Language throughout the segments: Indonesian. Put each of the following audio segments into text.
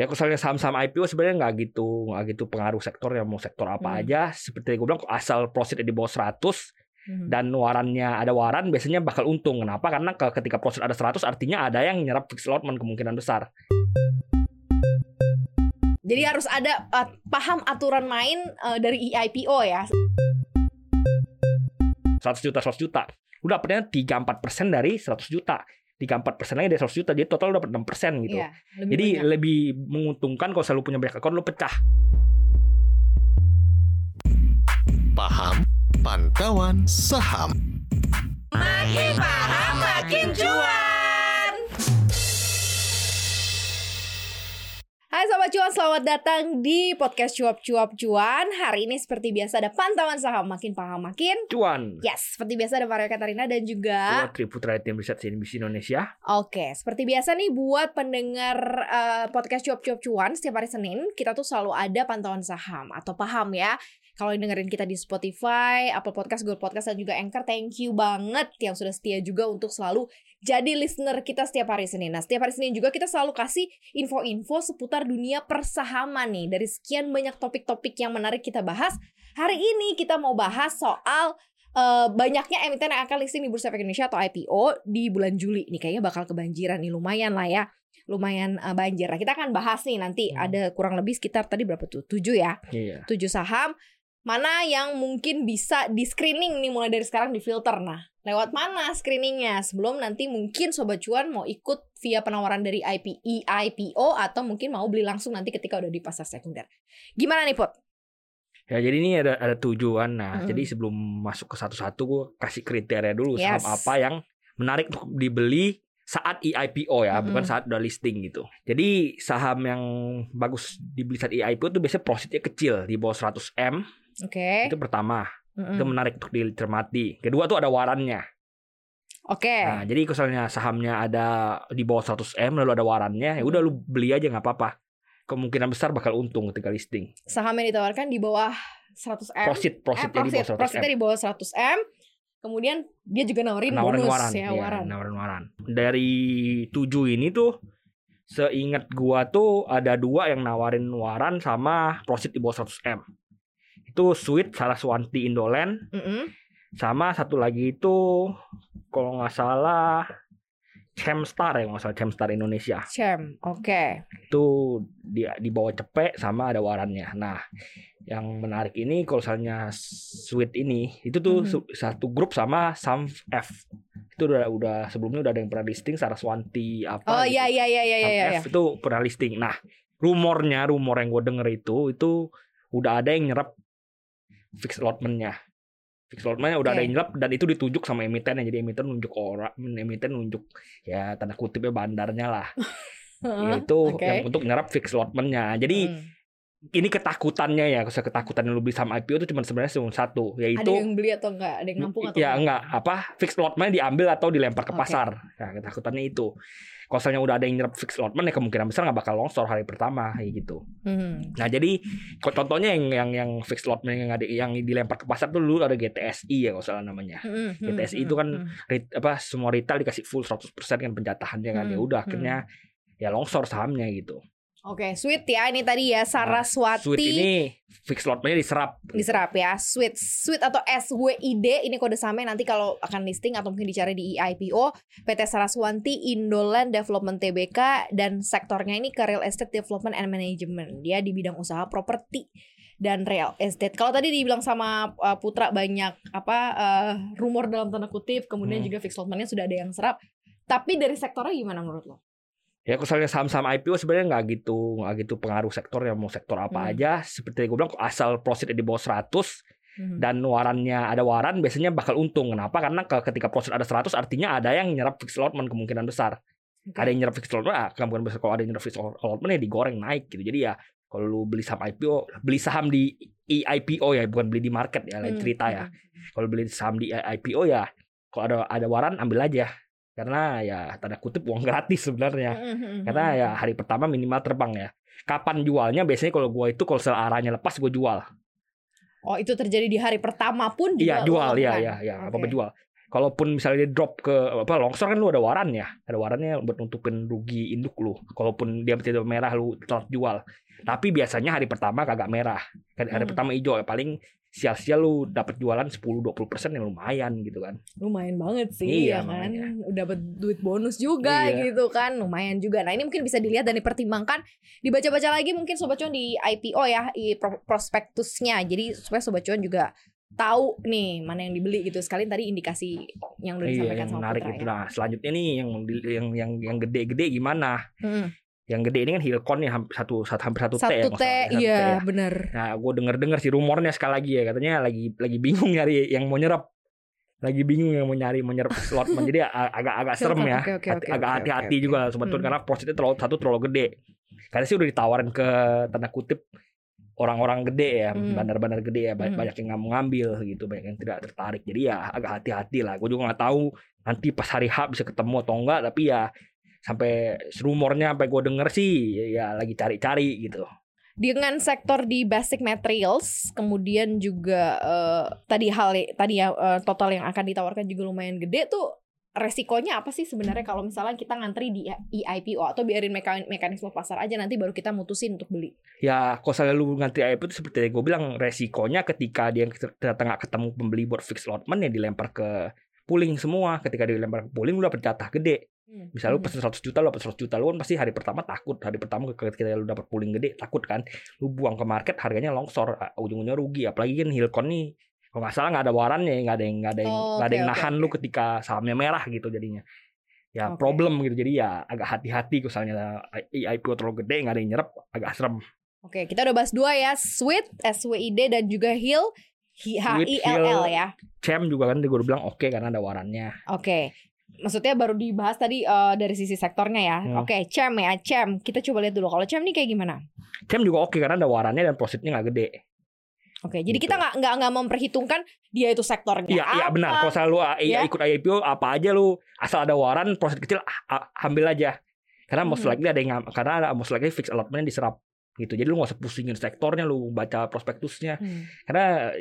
Ya kalau misalnya saham-saham IPO sebenarnya nggak gitu nggak gitu pengaruh sektor ya mau sektor apa Hmm. aja seperti gue bilang asal profit di bawah 100 Mhm. dan warannya ada waran biasanya bakal untung. Kenapa? Karena ke- ketika profit ada 100 artinya ada yang nyerap fixed allotment kemungkinan besar. Jadi harus ada uh, paham aturan main uh, dari EIPO ya. 100 juta 100 juta. Lu dapetnya 3 4% dari 100 juta. 3 4% lagi dari 100 juta. Jadi total dapat 6% gitu. Iya, lebih Jadi banyak. lebih menguntungkan kalau selalu punya banyak akun lu pecah. Paham Pantauan Saham makin paham makin cuan. Hai Sobat Cuan, selamat datang di podcast Cuap-Cuap Cuan Hari ini seperti biasa ada pantauan saham Makin paham makin Cuan. Yes, seperti biasa ada Maria Katarina dan juga Gua Tri Putra tim riset CNBC Indonesia. Oke, seperti biasa nih buat pendengar eh, podcast cuap-cuap cuan setiap hari Senin kita tuh selalu ada pantauan saham atau paham ya. Kalau dengerin kita di Spotify, Apple Podcast, Google Podcast dan juga Anchor, thank you banget yang sudah setia juga untuk selalu jadi listener kita setiap hari Senin. Nah, setiap hari Senin juga kita selalu kasih info-info seputar dunia persahaman nih dari sekian banyak topik-topik yang menarik kita bahas. Hari ini kita mau bahas soal eh, banyaknya emiten yang akan listing di Bursa Efek Indonesia atau IPO di bulan Juli. Ini kayaknya bakal kebanjiran nih, lumayan lah ya. Lumayan eh, banjir. Nah, kita akan bahas nih nanti Hmm. ada kurang lebih sekitar tadi berapa tuh? 7 ya. Iya. 7 saham. Mana yang mungkin bisa di screening nih mulai dari sekarang di filter. Nah, lewat mana screeningnya? Sebelum nanti mungkin Sobat Cuan mau ikut via penawaran dari IP, IPO atau mungkin mau beli langsung nanti ketika udah di pasar sekunder. Gimana nih, Pot? Ya jadi ini ada ada tujuan. Nah, Mm-mm. jadi sebelum masuk ke satu-satu gue kasih kriteria dulu Yes. saham apa yang menarik untuk dibeli saat EIPO ya, Mm-mm. bukan saat udah listing gitu. Jadi saham yang bagus dibeli saat EIPO itu biasanya profitnya kecil di bawah 100 M. Oke. Itu pertama, Mm-mm. itu menarik untuk dicermati. Kedua tuh ada warannya. Oke. Nah, jadi misalnya sahamnya ada di bawah 100 M lalu ada warannya, ya udah lu beli aja nggak apa-apa. Kemungkinan besar bakal untung ketika listing. Saham yang ditawarkan di bawah 100 M. Profit, eh, profitnya di profit, bawah 100 M. profitnya di bawah 100 M. Kemudian dia juga nawarin, nawarin bonus waran, ya, Iya, waran. nawarin waran. Dari tujuh ini tuh seingat gua tuh ada dua yang nawarin waran sama profit di bawah 100 M. Itu Sweet Saraswanti Indoland Mm-mm. sama satu lagi itu kalau nggak salah Chemstar ya nggak salah Chemstar Indonesia. Cem. Oke. Itu di di bawah cepek sama ada warannya. Nah, yang menarik ini kalau misalnya Sweet ini itu tuh Mhm. su- satu grup sama Sam F. Itu udah udah sebelumnya udah ada yang pernah listing Saraswanti apa Oh gitu. iya iya iya iya Sam iya. iya. F itu pernah listing. Nah, rumornya, rumor yang gue denger itu itu udah ada yang nyerap fixed allotment-nya. Fixed allotment-nya udah ada Oke. yang nyerap dan itu ditunjuk sama emiten jadi emiten nunjuk orang, emiten nunjuk ya tanda kutipnya bandarnya lah. Yaitu oke. yang untuk nyerap fixed allotment-nya. Jadi Mm. Ini ketakutannya ya, ketakutan yang lu beli sama IPO itu cuma sebenarnya cuma satu, ada yaitu yang beli atau enggak? Ada yang nampung atau ya enggak apa fixed allotment diambil atau dilempar ke Oke. pasar. Nah, ketakutannya itu. Kalau misalnya udah ada yang nyerap fixed allotment ya kemungkinan besar nggak bakal longsor hari pertama kayak gitu. Hmm. Nah jadi contohnya yang yang yang fixed allotment yang ada yang dilempar ke pasar tuh dulu ada GTSI ya kalau salah namanya. Hmm, hmm, GTSI hmm, itu kan hmm. Ret- apa semua retail dikasih full 100% kan penjatahannya kan ya Hmm, udah akhirnya ya longsor sahamnya gitu. Oke, sweet ya. Ini tadi ya Saraswati Sweet ini fixed allotmentnya diserap. diserap ya. Sweet, sweet atau SWID ini kode sahamnya nanti kalau akan listing atau mungkin dicari di IPO PT Saraswati Indoland Development Tbk dan sektornya ini ke real estate development and management. Dia di bidang usaha properti dan real estate. Kalau tadi dibilang sama uh, Putra banyak apa uh, rumor dalam tanda kutip, kemudian Hmm. juga fixed allotmentnya sudah ada yang serap. Tapi dari sektornya gimana menurut lo? Ya kalau misalnya saham-saham IPO sebenarnya nggak gitu nggak gitu pengaruh sektor ya mau sektor apa Hmm. aja seperti gue bilang asal profit di bawah 100 Hmm. dan warannya ada waran biasanya bakal untung. Kenapa? Karena ke- ketika profit ada 100 artinya ada yang nyerap fixed allotment kemungkinan besar. Oke. Ada yang nyerap fixed allotment, ah, kemungkinan besar kalau ada yang nyerap fixed allotment ya digoreng naik gitu. Jadi ya kalau lu beli saham IPO, beli saham di IPO ya, bukan beli di market ya, lain Hmm, cerita ya. hmm. Kalau beli saham di IPO ya, kalau ada ada waran ambil aja. Karena ya tanda kutip uang gratis sebenarnya. Hmm, hmm, hmm, Karena ya hari pertama minimal terbang ya. Kapan jualnya? Biasanya kalau gua itu kalau sel arahnya lepas gue jual. Oh itu terjadi di hari pertama pun Iya jual lo ya lakukan? ya ya apa Oke. jual. kalaupun misalnya dia drop ke apa longsor kan lu ada waran ya ada warannya buat nutupin rugi induk lu kalaupun dia tidak merah lu telat jual tapi biasanya hari pertama kagak merah hari, hari Hmm. pertama hijau ya paling sial-sial lu dapat jualan 10-20 persen yang lumayan gitu kan. Lumayan banget sih Iya, ya kan? Udah dapat duit bonus juga Iya. gitu kan lumayan juga. Nah ini mungkin bisa dilihat dan dipertimbangkan. Dibaca-baca lagi mungkin sobat cuan di IPO ya i pro- prospektusnya. Jadi supaya sobat cuan juga tahu nih mana yang dibeli gitu. Sekalian tadi indikasi yang udah iya disampaikan yang sama menarik Putra itu. ya. nah selanjutnya nih yang yang yang yang gede-gede gimana? Mm. Yang gede ini kan Hilcon nih hampir satu, satu hampir satu, T ya, satu T T iya ya. bener Nah, gue denger dengar sih rumornya sekali lagi ya katanya lagi lagi bingung nyari yang mau nyerap. Lagi bingung yang mau nyari mau nyerap slot jadi a- agak agak serem ya. Oke, Hati- oke, agak hati-hati oke, juga oke. sebetulnya Hmm. karena profitnya terlalu satu terlalu gede. Karena sih udah ditawarin ke tanda kutip orang-orang gede ya, Hmm. bandar-bandar gede ya, ba- Hmm. banyak yang nggak mau ngambil gitu, banyak yang tidak tertarik. Jadi ya agak hati-hati lah. Gue juga nggak tahu nanti pas hari H bisa ketemu atau enggak, tapi ya sampai rumornya sampai gue denger sih ya, ya lagi cari-cari gitu. dengan sektor di basic materials kemudian juga eh, tadi hal tadi ya eh, total yang akan ditawarkan juga lumayan gede tuh resikonya apa sih sebenarnya kalau misalnya kita ngantri di IPO atau biarin mekan- mekanisme pasar aja nanti baru kita mutusin untuk beli? Ya kalau misalnya lu ngantri IPO itu seperti yang gue bilang resikonya ketika dia ternyata nggak ketemu pembeli buat fix allotment ya dilempar ke pooling semua. Ketika dilempar ke pooling lu dapet jatah Misal lu Hmm. pesen 100 juta, lu dapet 100 juta, lu kan pasti hari pertama takut. Hari pertama ketika lu dapet pooling gede, takut kan. Lu buang ke market, harganya longsor, ujung-ujungnya rugi. Apalagi kan Hilcon nih, kalau nggak salah nggak ada warannya, nggak ada yang nggak ada yang Oh, nggak ada yang nahan oke. lu ketika sahamnya merah gitu jadinya. Ya Oke. problem gitu. Jadi ya agak hati-hati misalnya IPO terlalu gede, nggak ada yang nyerap, agak serem. Oke, kita udah bahas dua ya, Sweet, SWID dan juga Hill, H I L L Hill. ya. Cem juga kan gue udah bilang oke karena ada warannya. Oke. Maksudnya baru dibahas tadi eh, dari sisi sektornya ya. Hmm. Oke, Cem ya, Cem. Kita coba lihat dulu. Kalau Cem nih kayak gimana? Cem juga oke karena ada warannya dan profitnya nggak gede. Oke, jadi Gitu. kita nggak nggak nggak memperhitungkan dia itu sektornya. Iya, iya benar. Kalau selalu Ya. ikut IPO apa aja lu asal ada waran profit kecil ah, ah, ambil aja. Karena most Hmm. likely ada yang karena ada most likely fix allotment diserap gitu. Jadi lu nggak usah pusingin sektornya lu baca prospektusnya. Hmm. Karena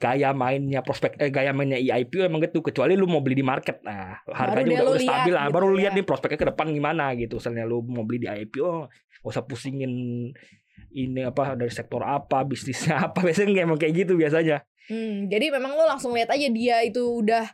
gaya mainnya prospek eh, gaya mainnya IPO emang gitu kecuali lu mau beli di market. Nah harga deh juga lu udah stabil lah gitu baru lu ya. lihat nih prospeknya ke depan gimana gitu. Misalnya lu mau beli di IPO gak usah pusingin ini apa dari sektor apa bisnisnya apa. Biasanya kayak emang kayak gitu biasanya. Hmm, jadi memang lo langsung lihat aja dia itu udah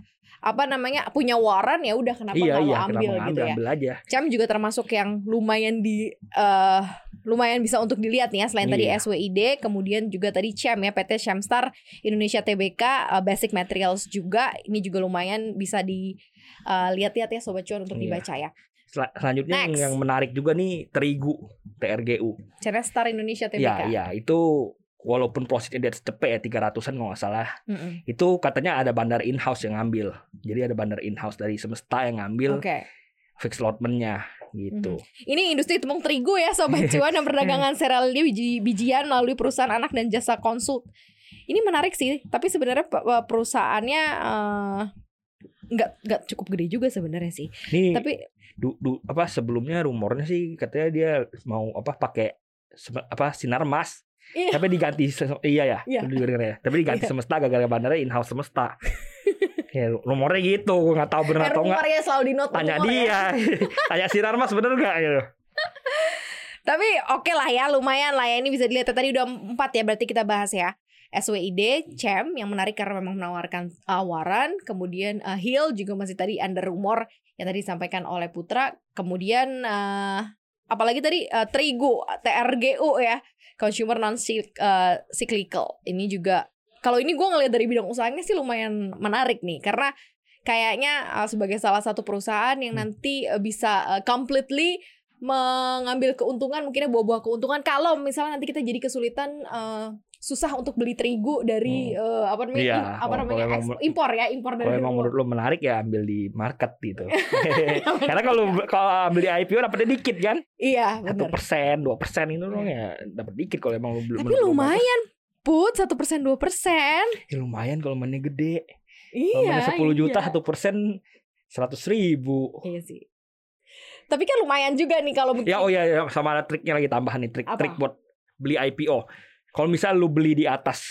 apa namanya punya waran ya udah kenapa iya iya ambil kenapa gitu ambil ya. ambil aja. Cem juga termasuk yang lumayan di eh lumayan bisa untuk dilihat nih ya selain tadi Iya. SWID kemudian juga tadi Cem ya PT Shamstar Indonesia Tbk eh, Basic Materials juga ini juga lumayan bisa dilihat-lihat ya sobat cuan untuk Iya. dibaca ya. Sel- selanjutnya yang, Next. yang menarik juga nih terigu TRGU Star Indonesia Tbk. ya iya itu walaupun profitnya di atas cepet ya 300an kalau nggak salah Mm-mm. itu katanya ada bandar in-house yang ngambil jadi ada bandar in-house dari semesta yang ngambil Oke. fix allotment-nya gitu Ini industri tepung terigu ya sobat cuan dan perdagangan sereal biji bijian melalui perusahaan anak dan jasa konsult. Ini menarik sih, tapi sebenarnya pe- pe- perusahaannya eh, nggak nggak cukup gede juga sebenarnya sih. Ini Tapi du, du- apa sebelumnya rumornya sih katanya dia mau apa pakai apa sinar emas. Iya. Tapi diganti iya ya. Iya. Ya. Tapi diganti Iya. semesta gara-gara bandarnya in-house semesta. ya rumornya gitu, gue nggak tahu benar eh, atau enggak. rumornya selalu di note Tanya ya. dia. Tanya sinar emas bener gak gitu. Tapi oke lah ya, lumayan lah ya. Ini bisa dilihat tadi udah empat ya, berarti kita bahas ya. SWID, CEM yang menarik karena memang menawarkan awaran, kemudian uh, Hill juga masih tadi under rumor yang tadi disampaikan oleh Putra, kemudian eh, apalagi tadi uh, Trigu, TRGU ya, consumer non cyclical. Ini juga kalau ini gue ngelihat dari bidang usahanya sih lumayan menarik nih karena kayaknya uh, sebagai salah satu perusahaan yang Hmm. nanti uh, bisa uh, completely mengambil keuntungan mungkinnya buah-buah keuntungan. Kalau misalnya nanti kita jadi kesulitan uh, susah untuk beli terigu dari uh, apa namanya Iya, apa namanya emang impor ya impor dari Kalau emang menurut lo menarik ya ambil di market gitu. Karena kalau kalau beli IPO dapetnya dikit kan, iya satu persen, dua persen itu dong ya dapat dikit kalau emang lo belum. tapi lumayan put satu persen dua persen Ya, lumayan kalau mainnya gede. Kalau iya mainnya 10 juta iya. satu persen seratus ribu. iya sih tapi kan lumayan juga nih kalau Ya oh ya, ya sama ada triknya lagi tambahan nih trik Apa? trik buat beli IPO. Kalau misal lu beli di atas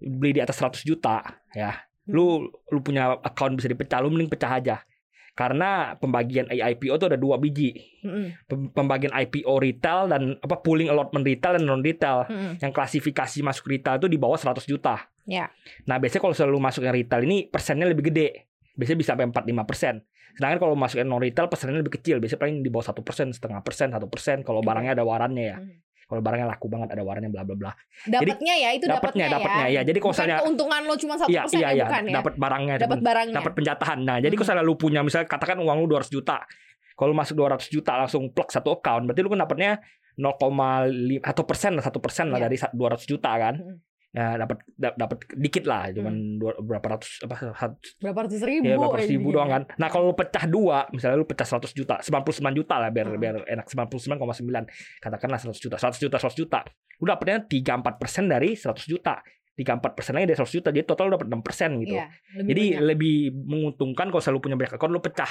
beli di atas 100 juta ya. Lu lu punya account bisa dipecah, lu mending pecah aja. Karena pembagian IPO itu ada dua biji. Mm-mm. Pem- Pembagian IPO retail dan apa pooling allotment retail dan non retail. Mm-mm. Yang klasifikasi masuk retail itu di bawah 100 juta. Ya. Nah, biasanya kalau selalu masuk yang retail ini persennya lebih gede. Biasanya bisa sampai 45 persen. Sedangkan kalau masuk yang non retail persennya lebih kecil. Biasanya paling di bawah satu persen, setengah persen, satu persen. Kalau barangnya ada warannya ya. Hmm. Kalau barangnya laku banget ada warannya bla bla bla. Dapatnya ya itu dapatnya, dapatnya ya. ya. Jadi kalau misalnya- keuntungan lo cuma satu Iya persen iya ya, iya. bukan ya. Dapat barangnya. Dapat barangnya. dapat penjatahan. Nah, jadi kalau Hmm. misalnya lu punya misalnya katakan uang lu 200 juta. Kalau masuk 200 juta langsung plug satu account, berarti lu kan dapatnya 0,5 atau persen lah satu persen lah Iya. dari sa- 200 juta kan. Mm. Ya dapat da- dapat dikit lah, Hmm. cuman dua- berapa ratus apa sat- Berapa ratus ribu? ya berapa ratus ribu ini. doang kan. Nah, kalau lu pecah dua, misalnya lu pecah 100 juta, 99 juta lah biar Hmm. biar enak 99,9. Katakanlah 100 juta, 100 juta, 100 juta. Lu dapatnya 3 4 persen dari 100 juta. 3 4 persen lagi dari 100 juta, jadi total lu dapat 6 persen gitu. Iya, lebih Jadi banyak. lebih menguntungkan kalau selalu punya banyak account lu pecah.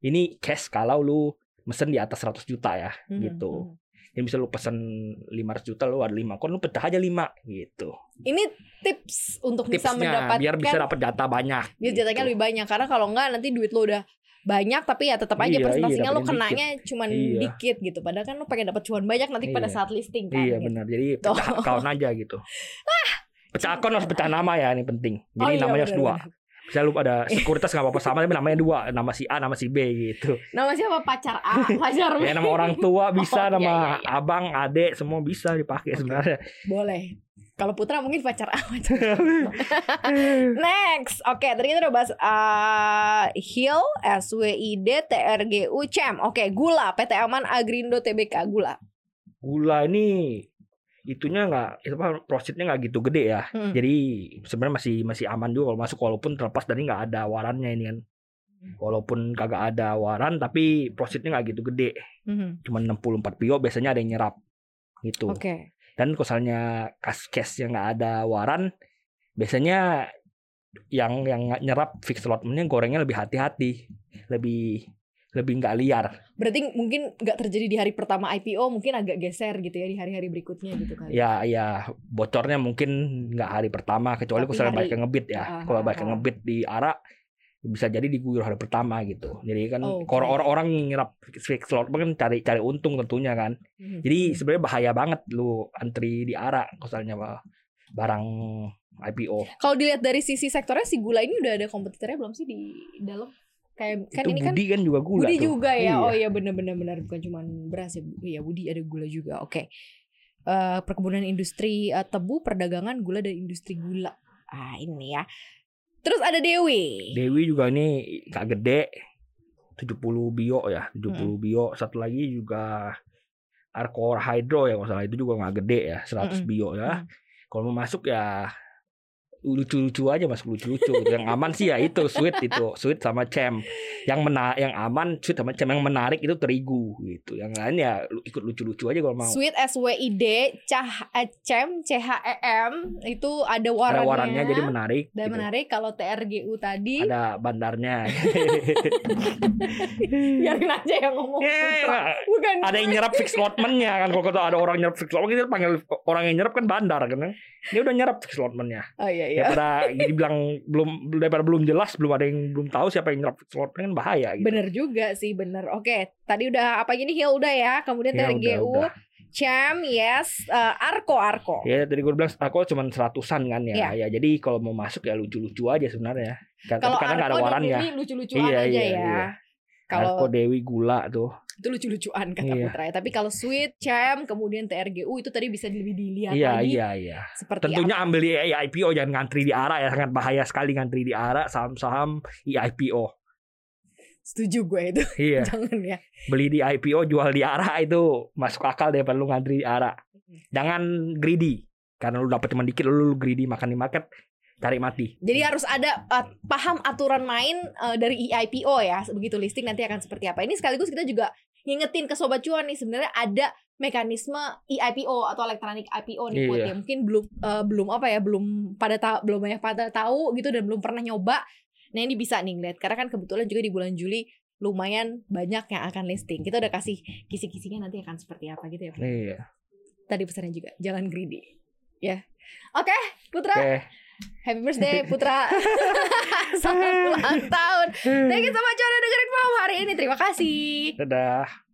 Ini cash kalau lu mesen di atas 100 juta ya Mhm, gitu. mhm. Jadi bisa lu pesen 500 juta lu ada 5 account lu pecah aja 5 gitu. Ini tips untuk bisa Tipsnya mendapatkan biar bisa dapat data banyak. biar gitu. lebih banyak karena kalau enggak nanti duit lo udah banyak tapi ya tetap aja Iya, iya, presentasinya lo dapetin kenanya cuman Iya. dikit gitu padahal kan lo pengen dapat cuan banyak nanti pada Iya. saat listing kan Iya gitu. benar. Jadi pecah account aja gitu. Pecah account harus pecah nama ya ini penting. Oh Jadi iya, namanya harus dua. Bisa lu ada sekuritas nggak apa-apa sama tapi namanya dua, nama si A, nama si B gitu. Nama siapa pacar A, pacar B. Ya nama orang tua bisa, Oh, iya, nama iya, iya. abang, adek semua bisa dipakai sebenarnya. Boleh. Kalau Putra mungkin pacar A. Next, oke tadi kita udah bahas uh, Hill, SWID, TRGU, CEM. Oke, gula, PT Aman, Agrindo, TBK, gula. Gula ini itunya nggak itu apa profitnya nggak gitu gede ya. Hmm. Jadi sebenarnya masih masih aman juga kalau masuk walaupun terlepas dari nggak ada warannya ini kan. Walaupun kagak ada waran tapi profitnya nggak gitu gede. Mhm. Cuma 64 pio biasanya ada yang nyerap gitu. Oke. Dan kalau misalnya kas cash yang nggak ada waran biasanya yang yang nyerap fixed allotment-nya gorengnya lebih hati-hati, lebih lebih nggak liar. Berarti mungkin nggak terjadi di hari pertama IPO, mungkin agak geser gitu ya di hari-hari berikutnya gitu kali. Ya ya bocornya mungkin nggak hari pertama kecuali kalau banyak yang ngebit ya. Ah, kalau ah, yang ah. ngebit di ARA bisa jadi diguyur hari pertama gitu. Jadi kan Oke. kalau orang-orang yang nyerap fixed slot kan cari cari untung tentunya kan. Mhm. Jadi sebenarnya bahaya banget lu antri di ARA misalnya barang IPO. kalau dilihat dari sisi sektornya si gula ini udah ada kompetitornya belum sih di dalam? Kayak kan itu ini kan Budi kan juga gula Budi tuh. juga ya. Iya. Oh iya benar-benar benar bukan cuma beras ya. Iya Budi ada gula juga. Oke. Eh, perkebunan industri eh, tebu, perdagangan gula dan industri gula. Ah ini ya. Terus ada Dewi. Dewi juga ini gak gede 70 bio ya 70 Hmm. bio satu lagi juga Arcor Hydro ya kalau salah itu juga nggak gede ya 100 Mm-mm. bio ya Mm. kalau mau masuk ya lucu-lucu aja masuk lucu-lucu yang aman sih ya itu sweet itu. Sweet sama cem yang mena yang aman sweet sama cem yang menarik itu terigu gitu. Yang lain ya ikut lucu-lucu aja kalau mau. Sweet SWID, Cah eh, Cem, CHEM itu ada ada warannya. warannya jadi menarik Dan gitu. menarik kalau TRGU tadi. Ada bandarnya. Biarin aja yang ngomong. Ya, Bukan. ada yang nyerap fix lotmentnya kan. Kalau ada orang nyerap fix lotment kita panggil orang yang nyerap kan bandar kan. Dia udah nyerap fix lotmentnya Oh iya iya. daripada dibilang belum daripada belum jelas belum ada yang belum tahu siapa yang nyerap lotment kan bahaya gitu Bener juga sih, bener. Oke, tadi udah apa gini Hill udah ya, kemudian Ya, TRGU, udah, udah. Cem, yes, eh, Arko, Arko. ya tadi gue bilang aku cuma seratusan kan ya Iya. ya jadi kalau mau masuk ya lucu-lucu aja sebenarnya Kalau ada Arko dan warannya Dewi lucu-lucuan Iya, aja iya, ya. iya. Kalau Arko Dewi gula tuh itu lucu-lucuan kata Iya. Putra ya. Tapi kalau Sweet, Cem, kemudian TRGU itu tadi bisa lebih dilihat iya lagi iya iya seperti tentunya apa. ambil IPO jangan ngantri di ARA ya sangat bahaya sekali ngantri di ARA saham-saham IPO Setuju gue itu. iya Jangan ya. beli di IPO jual di ARA itu masuk akal daripada lu ngantri di ARA. Jangan greedy karena lu dapat cuma dikit lu, lu greedy makan di market cari mati. Jadi harus ada uh, paham aturan main uh, dari EIPO ya. Begitu listing nanti akan seperti apa. Ini sekaligus kita juga ngingetin ke sobat cuan nih sebenarnya ada mekanisme EIPO atau electronic IPO nih Iya. Put, ya. Mungkin belum uh, belum apa ya, belum pada ta- belum banyak pada tahu gitu dan belum pernah nyoba. Nah, ini bisa nih ngeliat karena kan kebetulan juga di bulan Juli lumayan banyak yang akan listing. Kita udah kasih kisi-kisinya nanti akan seperti apa gitu ya. Put. Iya. Tadi pesannya juga jangan greedy. Ya. Oke, Putra. Oke. Happy birthday Putra. Selamat ulang tahun. Thank you so much udah dengerin Paham hari ini. Terima kasih. Dadah.